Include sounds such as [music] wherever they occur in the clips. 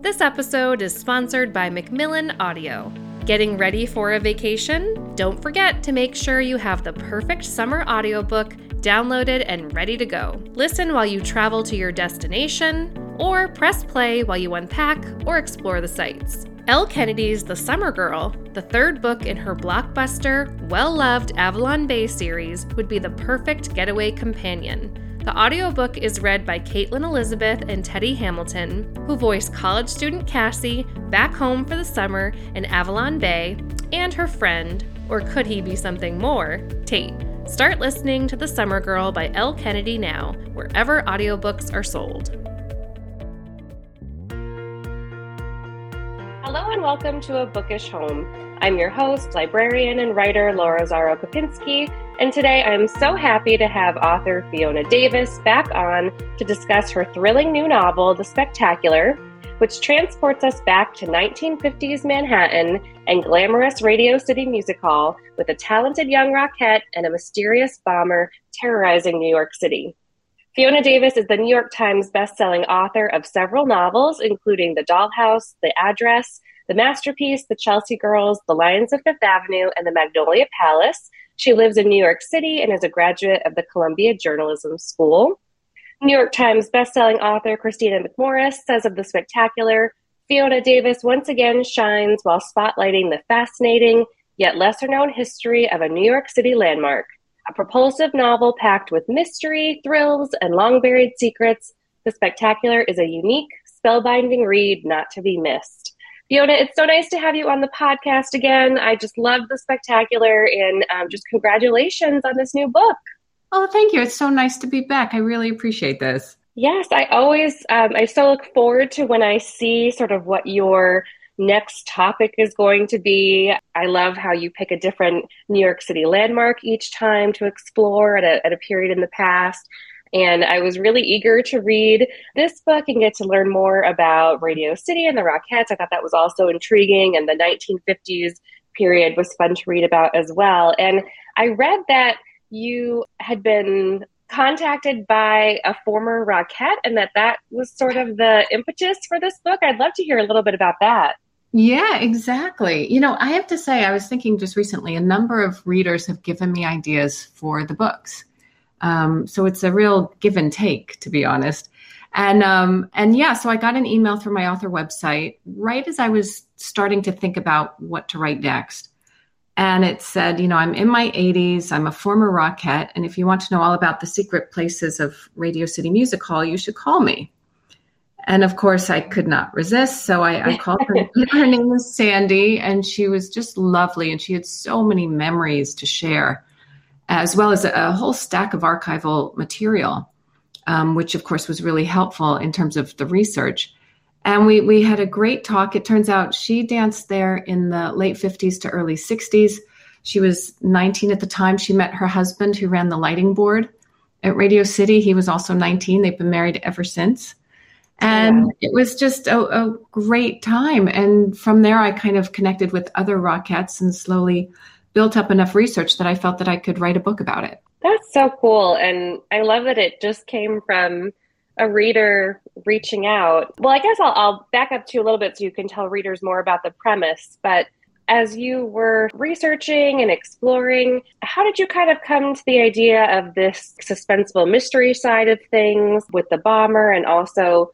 This episode is sponsored by Macmillan Audio. Getting ready for a vacation? Don't forget to make sure you have the perfect summer audiobook downloaded and ready to go. Listen while you travel to your destination, or press play while you unpack or explore the sights. Elle Kennedy's The Summer Girl, the third book in her blockbuster, well loved Avalon Bay series, would be the perfect getaway companion. The audiobook is read by Caitlin Elizabeth and Teddy Hamilton, who voice college student Cassie back home for the summer in Avalon Bay, and her friend, or could he be something more, Tate. Start listening to The Summer Girl by Elle Kennedy now, wherever audiobooks are sold. Hello and welcome to A Bookish Home. I'm your host, librarian, and writer Laura Zaro Kopinski, and today I'm so happy to have author Fiona Davis back on to discuss her thrilling new novel, The Spectacular, which transports us back to 1950s Manhattan and glamorous Radio City Music Hall with a talented young rockette and a mysterious bomber terrorizing New York City. Fiona Davis is the New York Times bestselling author of several novels, including The Dollhouse, The Address, The Masterpiece, The Chelsea Girls, The Lions of Fifth Avenue, and The Magnolia Palace. She lives in New York City and is a graduate of the Columbia Journalism School. New York Times bestselling author Kristina McMorris says of The Spectacular, Fiona Davis once again shines while spotlighting the fascinating yet lesser known history of a New York City landmark a propulsive novel packed with mystery, thrills, and long buried secrets. The Spectacular is a unique, spellbinding read not to be missed. Fiona, it's so nice to have you on the podcast again. I just love The Spectacular and um, just congratulations on this new book. Oh, thank you. It's so nice to be back. I really appreciate this. Yes, I always, um, I so look forward to when I see sort of what your next topic is going to be. I love how you pick a different New York City landmark each time to explore at a, at a period in the past. And I was really eager to read this book and get to learn more about Radio City and the Rockettes. I thought that was also intriguing, and the 1950s period was fun to read about as well. And I read that you had been contacted by a former Rockette and that that was sort of the impetus for this book. I'd love to hear a little bit about that. Yeah, exactly. You know, I have to say, I was thinking just recently, a number of readers have given me ideas for the books. Um, so it's a real give and take, to be honest. And um, and yeah, so I got an email through my author website right as I was starting to think about what to write next. And it said, you know, I'm in my 80s, I'm a former rockette, and if you want to know all about the secret places of Radio City Music Hall, you should call me. And of course, I could not resist. So I, I [laughs] called her. her name was Sandy, and she was just lovely. And she had so many memories to share, as well as a, whole stack of archival material, um, which of course was really helpful in terms of the research. And we, we had a great talk. It turns out she danced there in the late 50s to early 60s. She was 19 at the time. She met her husband, who ran the lighting board at Radio City. He was also 19. They've been married ever since. And it was just a, a, great time. And from there, I kind of connected with other Rockettes and slowly built up enough research that I felt that I could write a book about it. That's so cool. And I love that it just came from a reader reaching out. Well, I guess I'll, I'll back up to a little bit so you can tell readers more about the premise. But as you were researching and exploring, how did you kind of come to the idea of this suspenseful mystery side of things with the bomber and also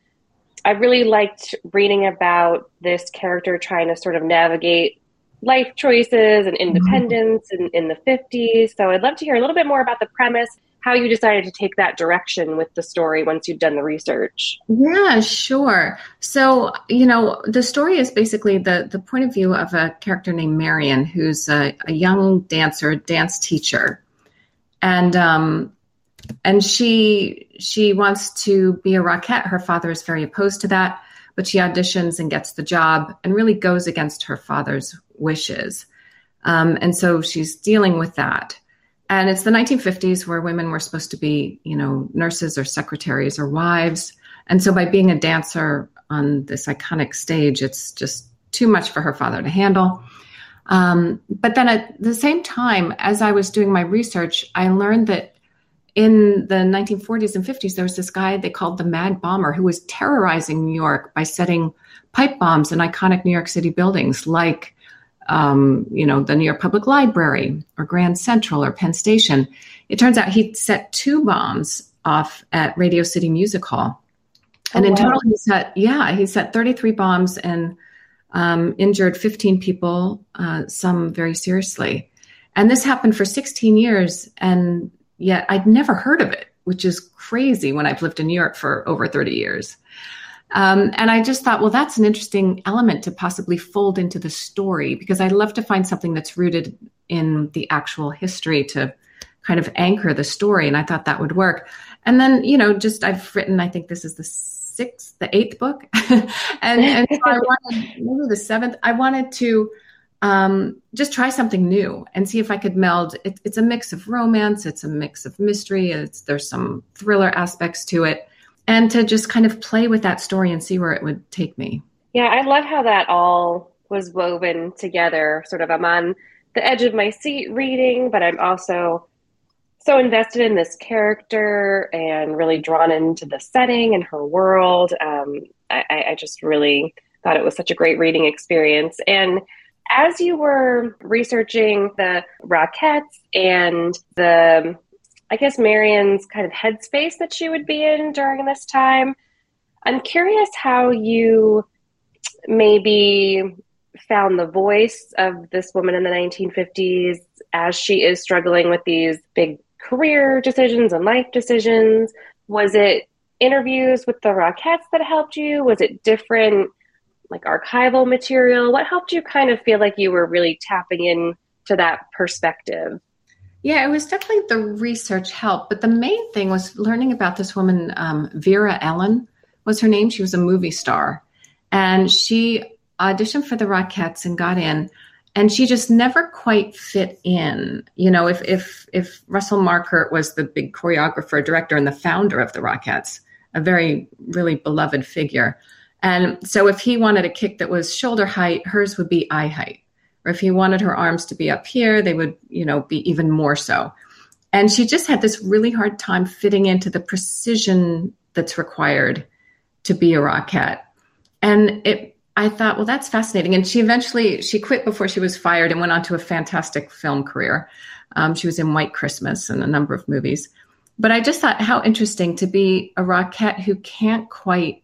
I really liked reading about this character trying to sort of navigate life choices and independence mm-hmm. in, in the 50s. So I'd love to hear a little bit more about the premise, how you decided to take that direction with the story once you've done the research. Yeah, sure. So, you know, the story is basically the, the point of view of a character named Marion, who's a, a young dancer, dance teacher. And um, and she she wants to be a rockette. Her father is very opposed to that, but she auditions and gets the job and really goes against her father's wishes. Um, and so she's dealing with that. And it's the 1950s where women were supposed to be, you know, nurses or secretaries or wives. And so by being a dancer on this iconic stage, it's just too much for her father to handle. Um, but then at the same time, as I was doing my research, I learned that in the 1940s and 50s, there was this guy they called the Mad Bomber who was terrorizing New York by setting pipe bombs in iconic New York City buildings like, um, you know, the New York Public Library or Grand Central or Penn Station. It turns out he set two bombs off at Radio City Music Hall. And oh, in total, he set, yeah, he set 33 bombs and um, injured 15 people, uh, some very seriously. And this happened for 16 years. And yet I'd never heard of it, which is crazy when I've lived in New York for over 30 years. Um, and I just thought, well, that's an interesting element to possibly fold into the story because I love to find something that's rooted in the actual history to kind of anchor the story. And I thought that would work. And then, you know, just I've written, I think this is the sixth, the eighth book. [laughs] and, and so I [laughs] wanted, maybe the seventh, I wanted to um, just try something new and see if I could meld. It, it's a mix of romance, it's a mix of mystery, it's, there's some thriller aspects to it, and to just kind of play with that story and see where it would take me. Yeah, I love how that all was woven together. Sort of, I'm on the edge of my seat reading, but I'm also so invested in this character and really drawn into the setting and her world. Um, I, I just really thought it was such a great reading experience. And as you were researching the Rockettes and the, I guess, Marion's kind of headspace that she would be in during this time, I'm curious how you maybe found the voice of this woman in the 1950s as she is struggling with these big career decisions and life decisions. Was it interviews with the Rockettes that helped you? Was it different? Like archival material? What helped you kind of feel like you were really tapping in to that perspective? Yeah, it was definitely the research help, but the main thing was learning about this woman, um, Vera Ellen was her name. She was a movie star, and she auditioned for the Rockettes and got in, and she just never quite fit in. You know, if if if Russell Markert was the big choreographer, director, and the founder of the Rockettes, a very really beloved figure. And so if he wanted a kick that was shoulder height, hers would be eye height. Or if he wanted her arms to be up here, they would, you know, be even more so. And she just had this really hard time fitting into the precision that's required to be a rockette. And it I thought, well, that's fascinating. And she eventually she quit before she was fired and went on to a fantastic film career. Um, she was in White Christmas and a number of movies. But I just thought how interesting to be a rockette who can't quite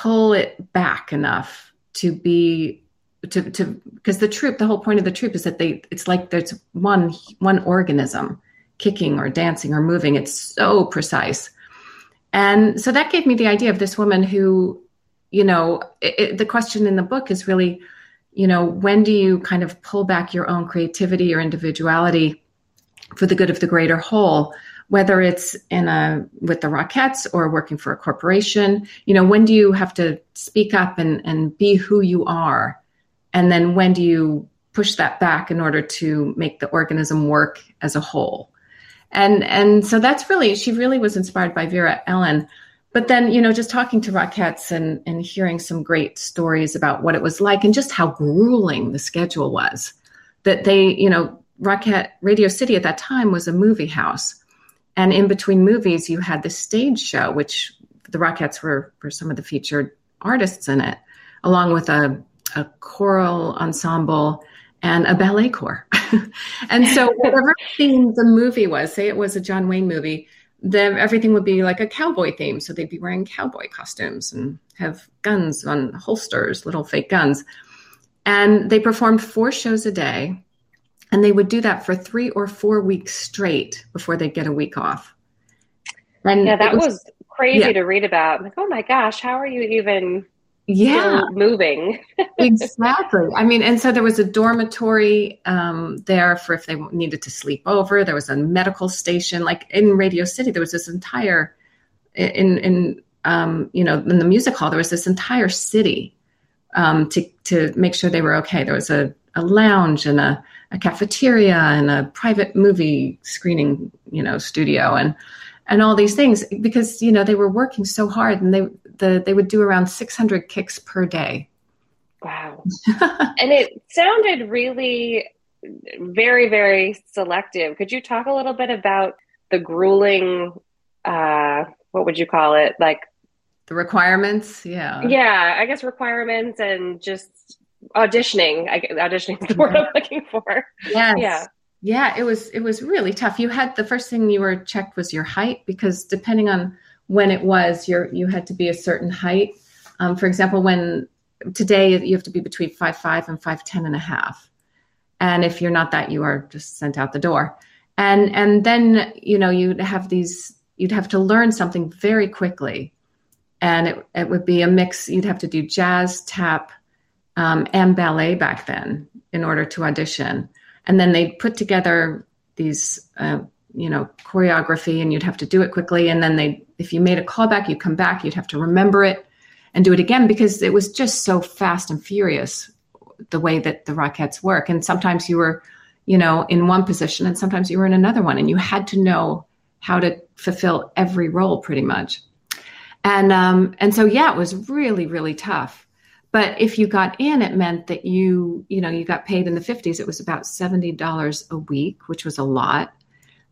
pull it back enough to be to to because the troupe the whole point of the troupe is that they it's like there's one one organism kicking or dancing or moving. It's so precise. And so that gave me the idea of this woman who you know it, it, the question in the book is really you know when do you kind of pull back your own creativity or individuality for the good of the greater whole whether it's in a with the Rockettes or working for a corporation, you know, when do you have to speak up and, and be who you are? And then when do you push that back in order to make the organism work as a whole? And and so that's really she really was inspired by Vera Ellen. But then, you know, just talking to Rockettes and, and hearing some great stories about what it was like and just how grueling the schedule was. That they, you know, Rockette Radio City at that time was a movie house and in between movies, you had the stage show, which the Rockettes were, were some of the featured artists in it, along with a, a choral ensemble and a ballet corps. [laughs] and so, whatever [laughs] theme the movie was, say it was a John Wayne movie, then everything would be like a cowboy theme. So they'd be wearing cowboy costumes and have guns on holsters, little fake guns. And they performed four shows a day and they would do that for three or four weeks straight before they'd get a week off. And yeah, that was, was, crazy yeah. to read about. like, oh my gosh, how are you even yeah moving [laughs] exactly i mean and so there was a dormitory um, there for if they needed to sleep over there was a medical station like in radio city there was this entire in in um, you know in the music hall there was this entire city um, to to make sure they were okay there was a, a lounge and a a cafeteria and a private movie screening, you know, studio and and all these things because you know they were working so hard and they the they would do around 600 kicks per day. Wow. [laughs] and it sounded really very very selective. Could you talk a little bit about the grueling uh what would you call it like the requirements yeah yeah i guess requirements and just auditioning I, auditioning is the word i'm looking for. Yes. yeah. Yeah it was it was really tough. You had the first thing you were checked was your height because depending on when it was you're you had to be a certain height. Um, for example when today you have to be between five five and five ten and a half. And if you're not that you are just sent out the door. And and then you know you'd have these you'd have to learn something very quickly. And it, it would be a mix. You'd have to do jazz tap um, and ballet back then in order to audition. And then they'd put together these uh, you know choreography and you'd have to do it quickly. And then they if you made a callback you'd come back you'd have to remember it and do it again because it was just so fast and furious the way that the Rockettes work. And sometimes you were you know in one position and sometimes you were in another one and you had to know how to fulfill every role pretty much. And um and so yeah it was really really tough but if you got in, it meant that you, you know, you got paid in the 50s. It was about $70 a week, which was a lot.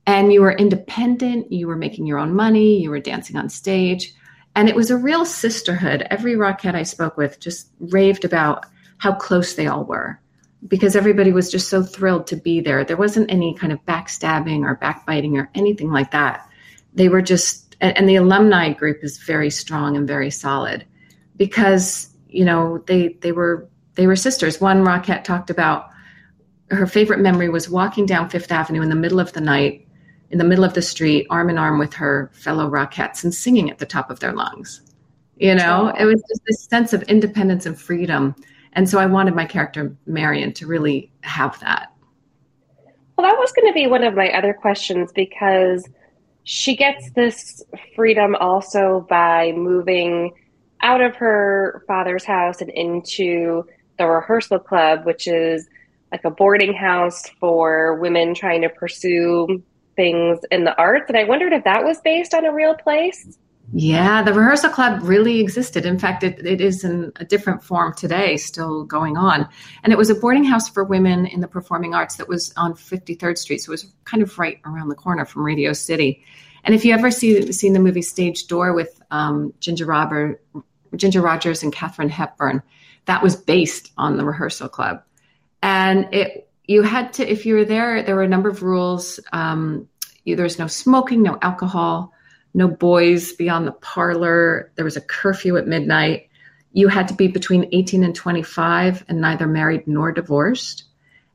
And you were independent, you were making your own money, you were dancing on stage. And it was a real sisterhood. Every Rockette I spoke with just raved about how close they all were because everybody was just so thrilled to be there. There wasn't any kind of backstabbing or backbiting or anything like that. They were just, and the alumni group is very strong and very solid because you know they they were they were sisters. One Rockette talked about her favorite memory was walking down Fifth Avenue in the middle of the night, in the middle of the street, arm in arm with her fellow Rockettes, and singing at the top of their lungs. You know, it was just this sense of independence and freedom. And so I wanted my character Marion to really have that. Well, that was going to be one of my other questions because she gets this freedom also by moving out of her father's house and into the rehearsal club, which is like a boarding house for women trying to pursue things in the arts. And I wondered if that was based on a real place. Yeah, the rehearsal club really existed. In fact, it, it is in a different form today, still going on. And it was a boarding house for women in the performing arts that was on 53rd Street. So it was kind of right around the corner from Radio City. And if you ever see seen the movie Stage Door with um, Ginger Robert, Ginger Rogers and Katharine Hepburn, that was based on the rehearsal club. And it you had to if you were there, there were a number of rules. Um, there was no smoking, no alcohol, no boys beyond the parlor. There was a curfew at midnight. You had to be between 18 and 25 and neither married nor divorced.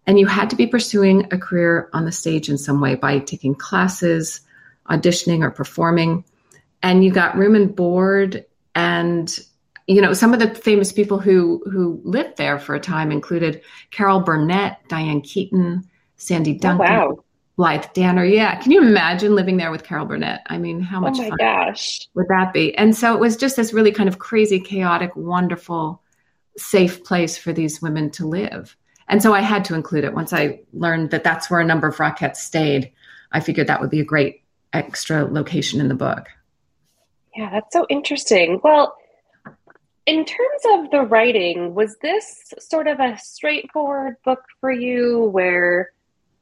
And you had to be pursuing a career on the stage in some way by taking classes, auditioning, or performing. And you got room and board and you know some of the famous people who who lived there for a time included carol burnett diane keaton sandy oh, duncan oh, wow. blythe danner. Yeah. Can you imagine living there with carol burnett? I mean how oh, much oh fun gosh. would that be? And so it was just this really kind of crazy chaotic wonderful safe place for these women to live. And so i had to include it. Once i learned that that's where a number of rockettes stayed i figured that would be a great extra location in the book yeah, that's so interesting. Well, in terms of the writing, was this sort of a straightforward book for you where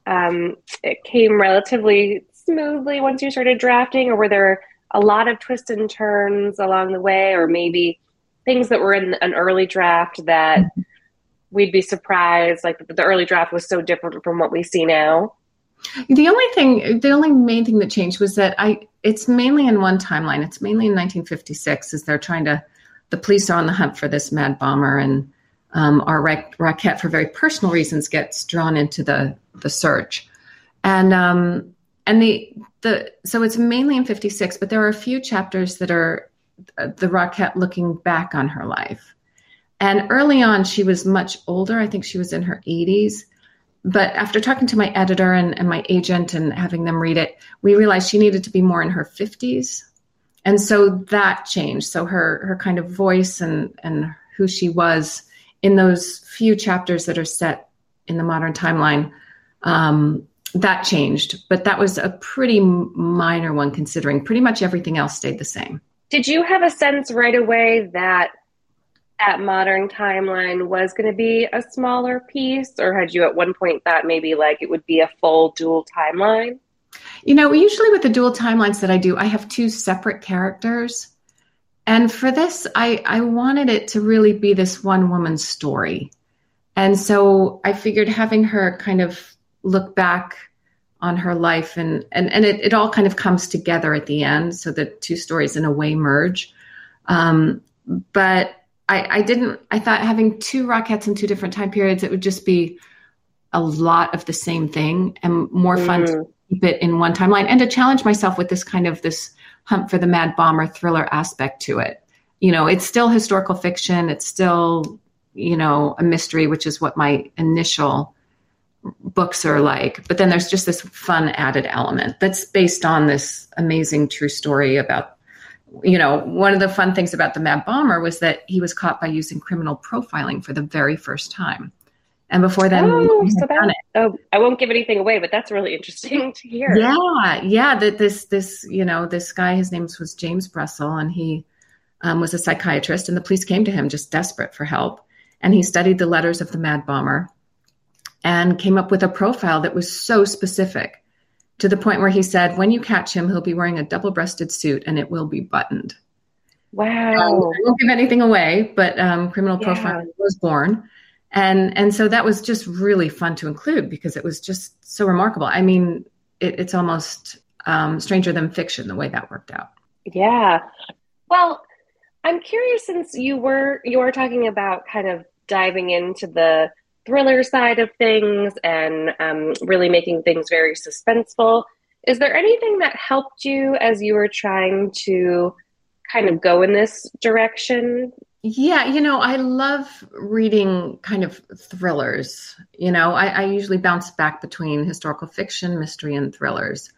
um, it came relatively smoothly once you started drafting, or were there a lot of twists and turns along the way, or maybe things that were in an early draft that mm-hmm. we'd be surprised, like the early draft was so different from what we see now? The only thing, the only main thing that changed was that I, it's mainly in one timeline. It's mainly in 1956 as they're trying to, the police are on the hunt for this mad bomber and um, our Rockette, for very personal reasons, gets drawn into the, the search. And, um, and the, the, so it's mainly in 56, but there are a few chapters that are the Rockette looking back on her life. And early on, she was much older. I think she was in her 80s but after talking to my editor and, and, my agent and having them read it, we realized she needed to be more in her 50s. And so that changed. So her her kind of voice and and who she was in those few chapters that are set in the modern timeline, um, that changed. But that was a pretty minor one considering pretty much everything else stayed the same. Did you have a sense right away that that modern timeline was going to be a smaller piece, or had you at one point thought maybe like it would be a full dual timeline? You know, usually with the dual timelines that I do, I have two separate characters. And for this, I, I wanted it to really be this one woman's story. And so I figured having her kind of look back on her life and and, and it, it all kind of comes together at the end. So the two stories in a way merge. Um, but I, I didn't I thought having two Rockettes in two different time periods, it would just be a lot of the same thing and more fun mm. to keep it in one timeline and to challenge myself with this kind of this hunt for the mad bomber thriller aspect to it. You know, it's still historical fiction. It's still, you know, a mystery, which is what my initial books are like. But then there's just this fun added element that's based on this amazing true story about, you know, one of the fun things about the Mad Bomber was that he was caught by using criminal profiling for the very first time. And before then, oh, so that, oh, I won't give anything away, but that's really interesting [laughs] to hear. Yeah, yeah. That this this you know this guy, his name was James Brussel, and he um, was a psychiatrist, and the police came to him just desperate for help, and he studied the letters of the Mad Bomber, and came up with a profile that was so specific to the point where he said, when you catch him, he'll be wearing a double-breasted suit and it will be buttoned. Wow! Um, I won't give anything away, but um, criminal yeah. profiling was born and and so that was just really fun to include because it was just so remarkable i mean it, it's almost um, stranger than fiction the way that worked out yeah well i'm curious since you were you were talking about kind of diving into the thriller side of things and um, really making things very suspenseful. Is there anything that helped you as you were trying to kind of go in this direction? Yeah, you know, I love reading kind of thrillers. You know, I, I usually bounce back between historical fiction, mystery, and thrillers,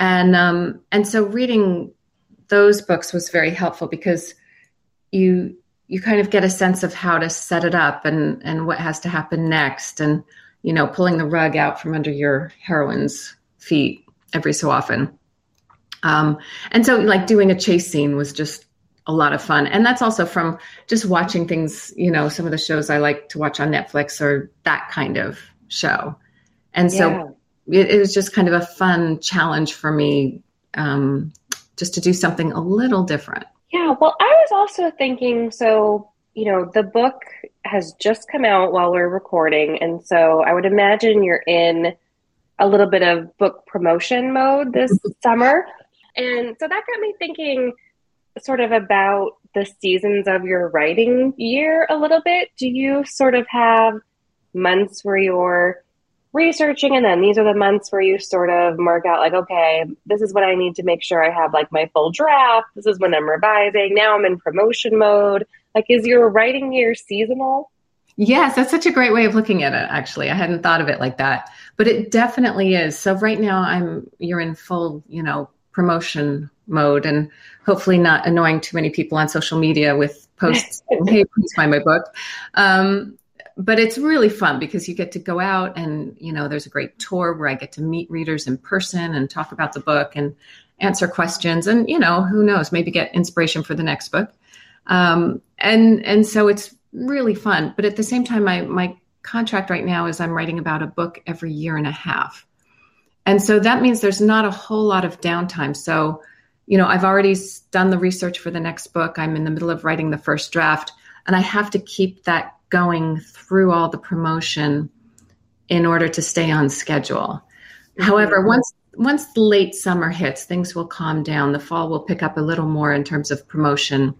and um, and so reading those books was very helpful because you you kind of get a sense of how to set it up and and what has to happen next, and you know, pulling the rug out from under your heroine's feet every so often. Um, and so, like doing a chase scene was just a lot of fun. And that's also from just watching things, you know, some of the shows I like to watch on Netflix or that kind of show. And so yeah. it, it, was just kind of a fun challenge for me um, just to do something a little different. Yeah. Well, I was also thinking so, you know, the book has just come out while we're recording. And so I would imagine you're in a little bit of book promotion mode this [laughs] summer. And so that got me thinking sort of about the seasons of your writing year a little bit. Do you sort of have months where you're researching and then these are the months where you sort of mark out like okay this is what i need to make sure i have like my full draft. This is when i'm revising. Now i'm in promotion mode. Like is your writing year seasonal? Yes that's such a great way of looking at it actually. I hadn't thought of it like that. But it definitely is. So right now i'm you're in full you know promotion mode and hopefully not annoying too many people on social media with posts [laughs] hey please buy my book. Um, but it's really fun because you get to go out and you know there's a great tour where i get to meet readers in person and talk about the book and answer questions and you know who knows maybe get inspiration for the next book. Um, and and so it's really fun but at the same time my my contract right now is i'm writing about a book every year and a half. And so that means there's not a whole lot of downtime. So you know, I've already done the research for the next book. I'm in the middle of writing the first draft, and I have to keep that going through all the promotion in order to stay on schedule. Mm-hmm. However, once once the late summer hits, things will calm down. The fall will pick up a little more in terms of promotion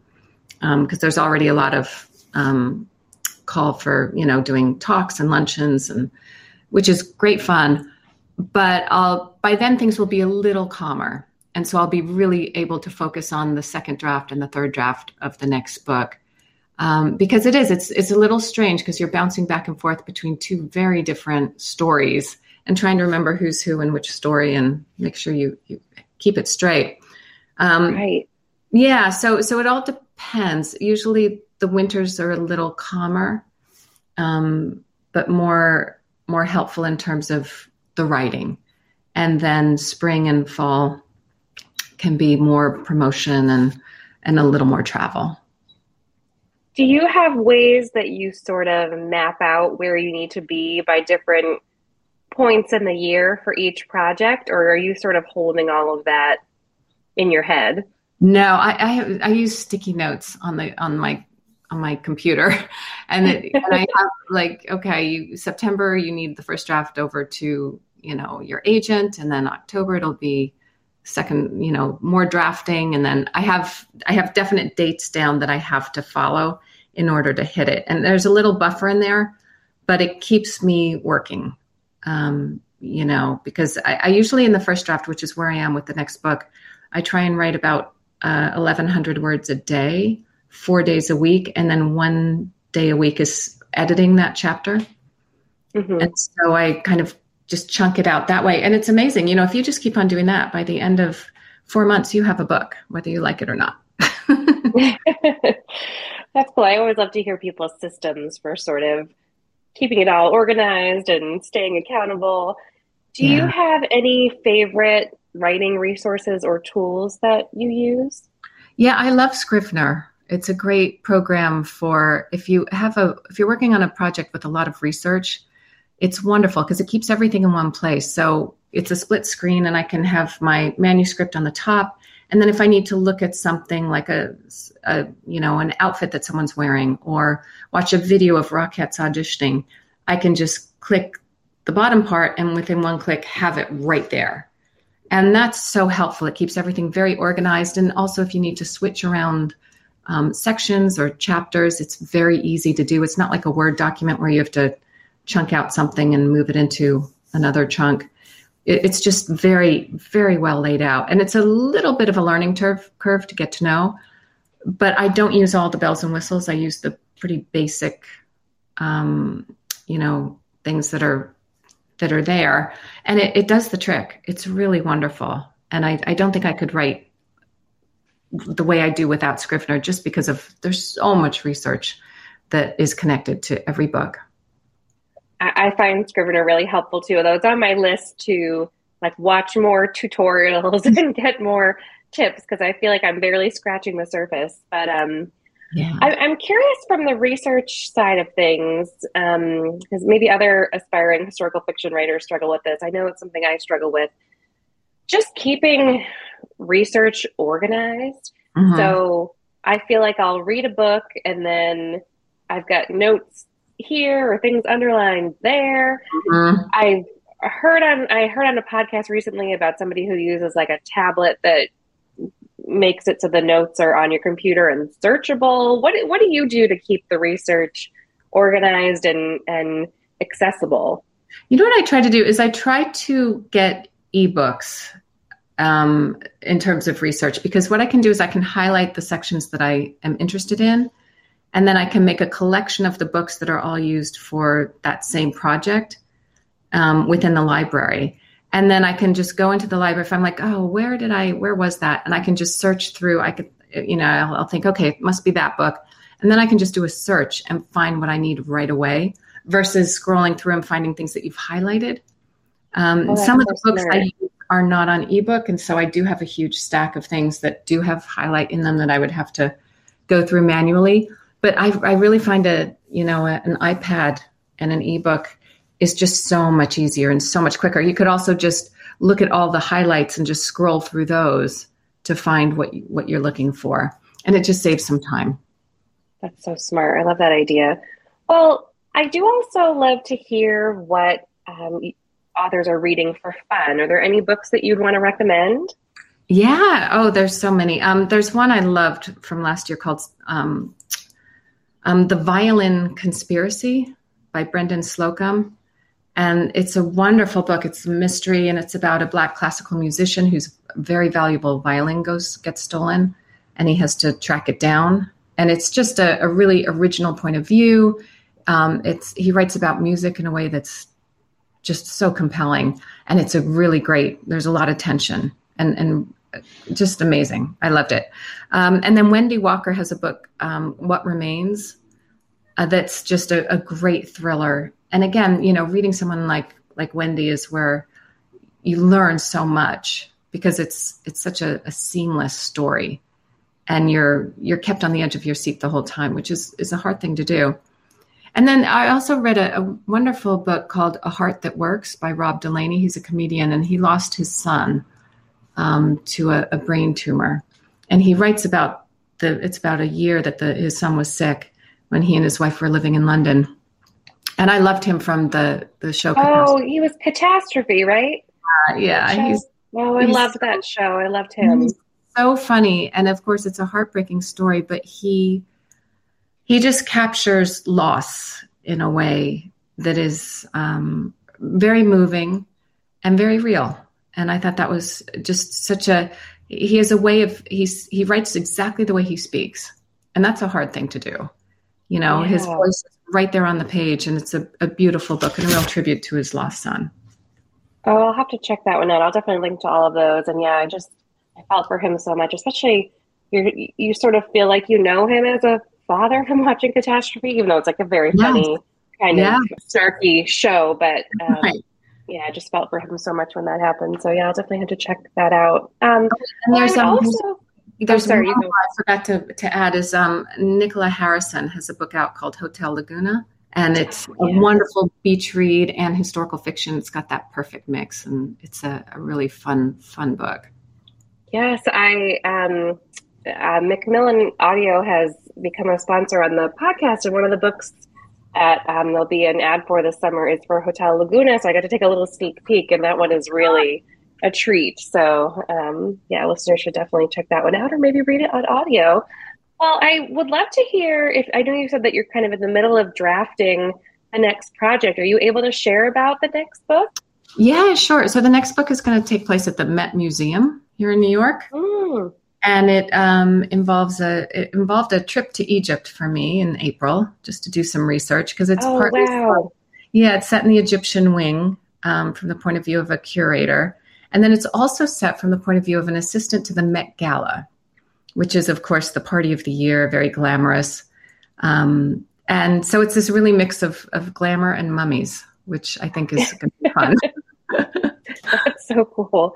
because um, there's already a lot of um, call for you know doing talks and luncheons and which is great fun. But I'll by then things will be a little calmer and so I'll be really able to focus on the second draft and the third draft of the next book. Um, because it is, it's it's a little strange because you're bouncing back and forth between two very different stories and trying to remember who's who in which story and make sure you, you keep it straight. Um, right. Yeah. So so it all depends. Usually the winters are a little calmer, um, but more more helpful in terms of the writing, and then spring and fall can be more promotion and and a little more travel. Do you have ways that you sort of map out where you need to be by different points in the year for each project, or are you sort of holding all of that in your head? No, I I, have, I use sticky notes on the on my on my computer, [laughs] and, it, and I have like okay, you, September you need the first draft over to you know your agent, and then October it'll be second you know more drafting, and then I have I have definite dates down that I have to follow in order to hit it, and there's a little buffer in there, but it keeps me working. Um, you know, because I, I usually in the first draft, which is where I am with the next book, I try and write about uh, 1,100 words a day, four days a week, and then one day a week is editing that chapter. Mm-hmm. And so I kind of just chunk it out that way. And it's amazing. You know, if you just keep on doing that, by the end of four months, you have a book, whether you like it or not. [laughs] That's cool. I always love to hear people's systems for sort of keeping it all organized and staying accountable. Do yeah. you have any favorite writing resources or tools that you use? Yeah, I love Scrivener. It's a great program for if you have a if you're working on a project with a lot of research, it's wonderful because it keeps everything in one place. So it's a split screen and I can have my manuscript on the top and then if I need to look at something like a, a you know an outfit that someone's wearing or watch a video of Rockettes auditioning, I can just click the bottom part and within one click have it right there and that's so helpful. It keeps everything very organized. And also, if you need to switch around um, sections or chapters, it's very easy to do. It's not like a Word document where you have to chunk out something and move it into another chunk. It, it's just very, very well laid out. And it's a little bit of a learning curve, curve to get to know. But I don't use all the bells and whistles. I use the pretty basic, um, you know, things that are that are there. And it, it does the trick. It's really wonderful. And I, I don't think I could write the way I do without Scrivener just because of there's so much research that is connected to every book. I find Scrivener really helpful too. Although it's on my list to like watch more tutorials [laughs] and get more tips because I feel like I'm barely scratching the surface. But um, yeah. I, am curious from the research side of things, because um, maybe other aspiring historical fiction writers struggle with this. I know it's something I struggle with. Just keeping research organized. Mm-hmm. So I feel like I'll read a book and then I've got notes here or things underlined there. Mm-hmm. I've heard on I heard on a podcast recently about somebody who uses like a tablet that makes it so the notes are on your computer and searchable? What what do you do to keep the research organized and and accessible? You know what I try to do is I try to get ebooks um, in terms of research because what I can do is I can highlight the sections that I am interested in, and then I can make a collection of the books that are all used for that same project um, within the library and then I can just go into the library. If I'm like, oh, where did I, where was that? And I can just search through. I could, you know, I'll, I'll, think, okay, it must be that book. And then I can just do a search and find what I need right away versus scrolling through and finding things that you've highlighted. Um, oh, some of the books I use are not on ebook. And so I do have a huge stack of things that do have highlight in them that I would have to go through manually. But I, I really find a, you know, a, an iPad and an ebook is just so much easier and so much quicker. You could also just look at all the highlights and just scroll through those to find what you, what you're looking for, and it just saves some time. That's so smart. I love that idea. Well, I do also love to hear what um, authors are reading for fun. Are there any books that you'd want to recommend? Yeah. Oh, there's so many. Um, there's one I loved from last year called um, um, "The Violin Conspiracy" by Brendan Slocumb. And it's a wonderful book. It's a mystery, and it's about a black classical musician whose very valuable violin goes gets stolen, and he has to track it down. And it's just a, a really original point of view. Um, it's he writes about music in a way that's just so compelling, and it's a really great. There's a lot of tension and and just amazing. I loved it. Um, and then Wendy Walker has a book, um, What Remains, uh, that's just a, a, great thriller and again, you know, reading someone like like Wendy is where you learn so much because it's it's such a, a seamless story, and you're you're kept on the edge of your seat the whole time, which is is a hard thing to do. And then I also read a, a, wonderful book called A Heart That Works by Rob Delaney. He's a comedian and he lost his son um, to a, a, brain tumor. And he writes about the, it's about a year that the, his son was sick when he and his wife were living in London. And I loved him from the, the show. Oh, he was Catastrophe, right? Uh, yeah. He's, oh, I he's loved that show. I loved him. so funny. And of course, it's a heartbreaking story, but he, he just captures loss in a way that is um, very moving and very real. And I thought that was just such a he has a way of he's he writes exactly the way he speaks, and that's a hard thing to do. You know, yeah. his voice is right there on the page, and it's a, a beautiful book and a real tribute to his lost son. Oh, I'll have to check that one out. I'll definitely link to all of those. And yeah, I just I felt for him so much, especially you you sort of feel like you know him as a father from [laughs] watching Catastrophe, even though it's like a very funny kind yeah. of snarky show. But um, right. Yeah, I just felt for him so much when that happened. So yeah, I'll definitely have to check that out. Um, and there's um, also. There's oh, sorry, one I forgot to, to add is um, Nicola Harrison has a book out called Hotel Laguna, and it's a wonderful beach read and historical fiction. It's got that perfect mix, and it's a, a really fun fun book. Yes, I um, uh, Macmillan Audio has become a sponsor on the podcast, and one of the books that um, there'll be an ad for this summer is for Hotel Laguna. So I got to take a little sneak peek, and that one is really a treat. So um, yeah, listeners should definitely check that one out, or maybe read it on audio. Well, I would love to hear if I know you said that you're kind of in the middle of drafting the next project. Are you able to share about the next book? Yeah, sure. So the next book is going to take place at the Met Museum here in New York. Mm and it um, involves a it involved a trip to Egypt for me in April just to do some research because it's oh, partly wow. yeah it's set in the Egyptian wing um, from the point of view of a curator, and then it's also set from the point of view of an assistant to the Met Gala, which is of course the party of the year, very glamorous, um, and so it's this really mix of of glamour and mummies, which I think is going to be fun. [laughs] That's so cool.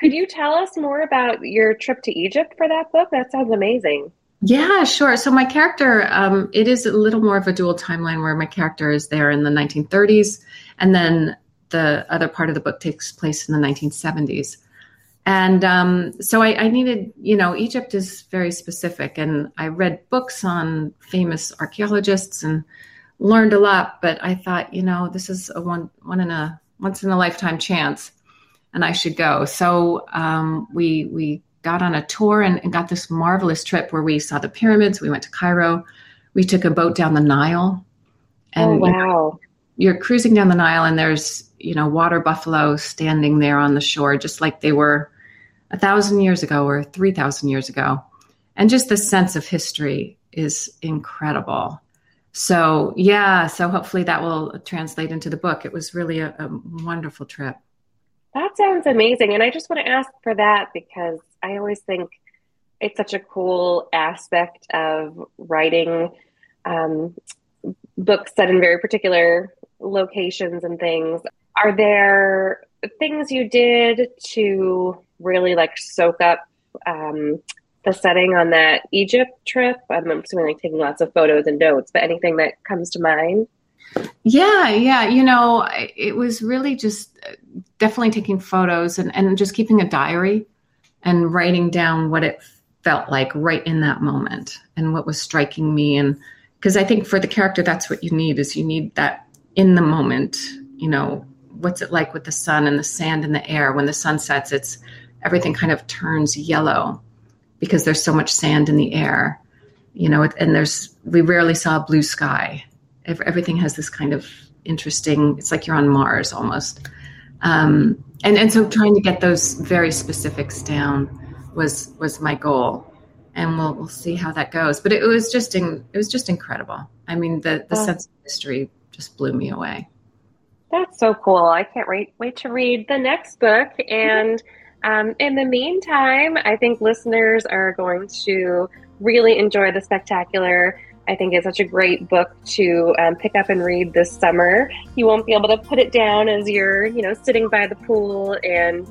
Could you tell us more about your trip to Egypt for that book? That sounds amazing. Yeah, sure. So my character, um, it is a little more of a dual timeline where my character is there in the 1930s, and then the other part of the book takes place in the 1970s. And um, so I, I, needed, you know, Egypt is very specific, and I read books on famous archaeologists and learned a lot. But I thought, you know, this is a one one in a once in a lifetime chance and I should go. So um, we we got on a tour and, and, got this marvelous trip where we saw the pyramids. We went to Cairo. We took a boat down the Nile. And oh, wow. You're, you're cruising down the Nile and there's, you know, water buffalo standing there on the shore, just like they were a thousand years ago or 3,000 years ago. And just the sense of history is incredible. So, yeah, so hopefully that will translate into the book. It was really a, a wonderful trip. That sounds amazing. And I just want to ask for that because I always think it's such a cool aspect of writing um, books set in very particular locations and things. Are there things you did to really like soak up um, the setting on that Egypt trip? I'm assuming like taking lots of photos and notes, but anything that comes to mind? Yeah, yeah. You know, it was really just uh, definitely taking photos and, and just keeping a diary and writing down what it felt like right in that moment and what was striking me. And because I think for the character, that's what you need is you need that in the moment, you know, what's it like with the sun and the sand and the air? When the sun sets, it's everything kind of turns yellow because there's so much sand in the air, you know, and there's, we rarely saw a blue sky everything has this kind of interesting it's like you're on mars almost. Um, and and so trying to get those very specifics down was was my goal. And we'll we'll see how that goes. But it, was just in, it was just incredible. I mean the the oh. sense of history just blew me away. That's so cool. I can't wait wait to read the next book. And um, in the meantime i think listeners are going to really enjoy the spectacular I think is such a great book to um, pick up and read this summer. You won't be able to put it down as you're, you know, sitting by the pool. And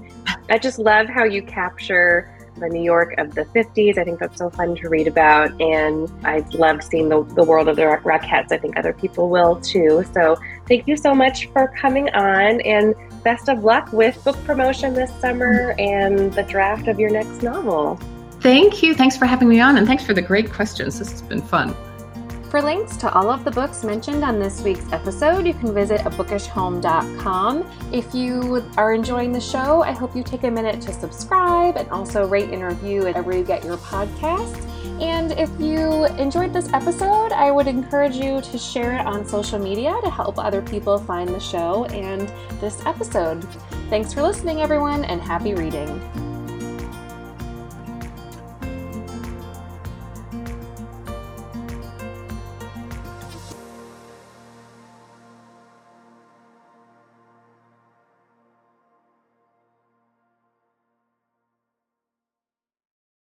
I just love how you capture the New York of the 50s. I think that's so fun to read about. And I loved seeing the, the world of the Rockettes. I think other people will too. So thank you so much for coming on and best of luck with book promotion this summer and the draft of your next novel. Thank you. Thanks for having me on and thanks for the great questions. This has been fun. For links to all of the books mentioned on this week's episode, you can visit abookishhome.com. If you are enjoying the show, I hope you take a minute to subscribe and also rate and review wherever you get your podcasts. And if you enjoyed this episode, I would encourage you to share it on social media to help other people find the show and this episode. Thanks for listening, everyone, and happy reading.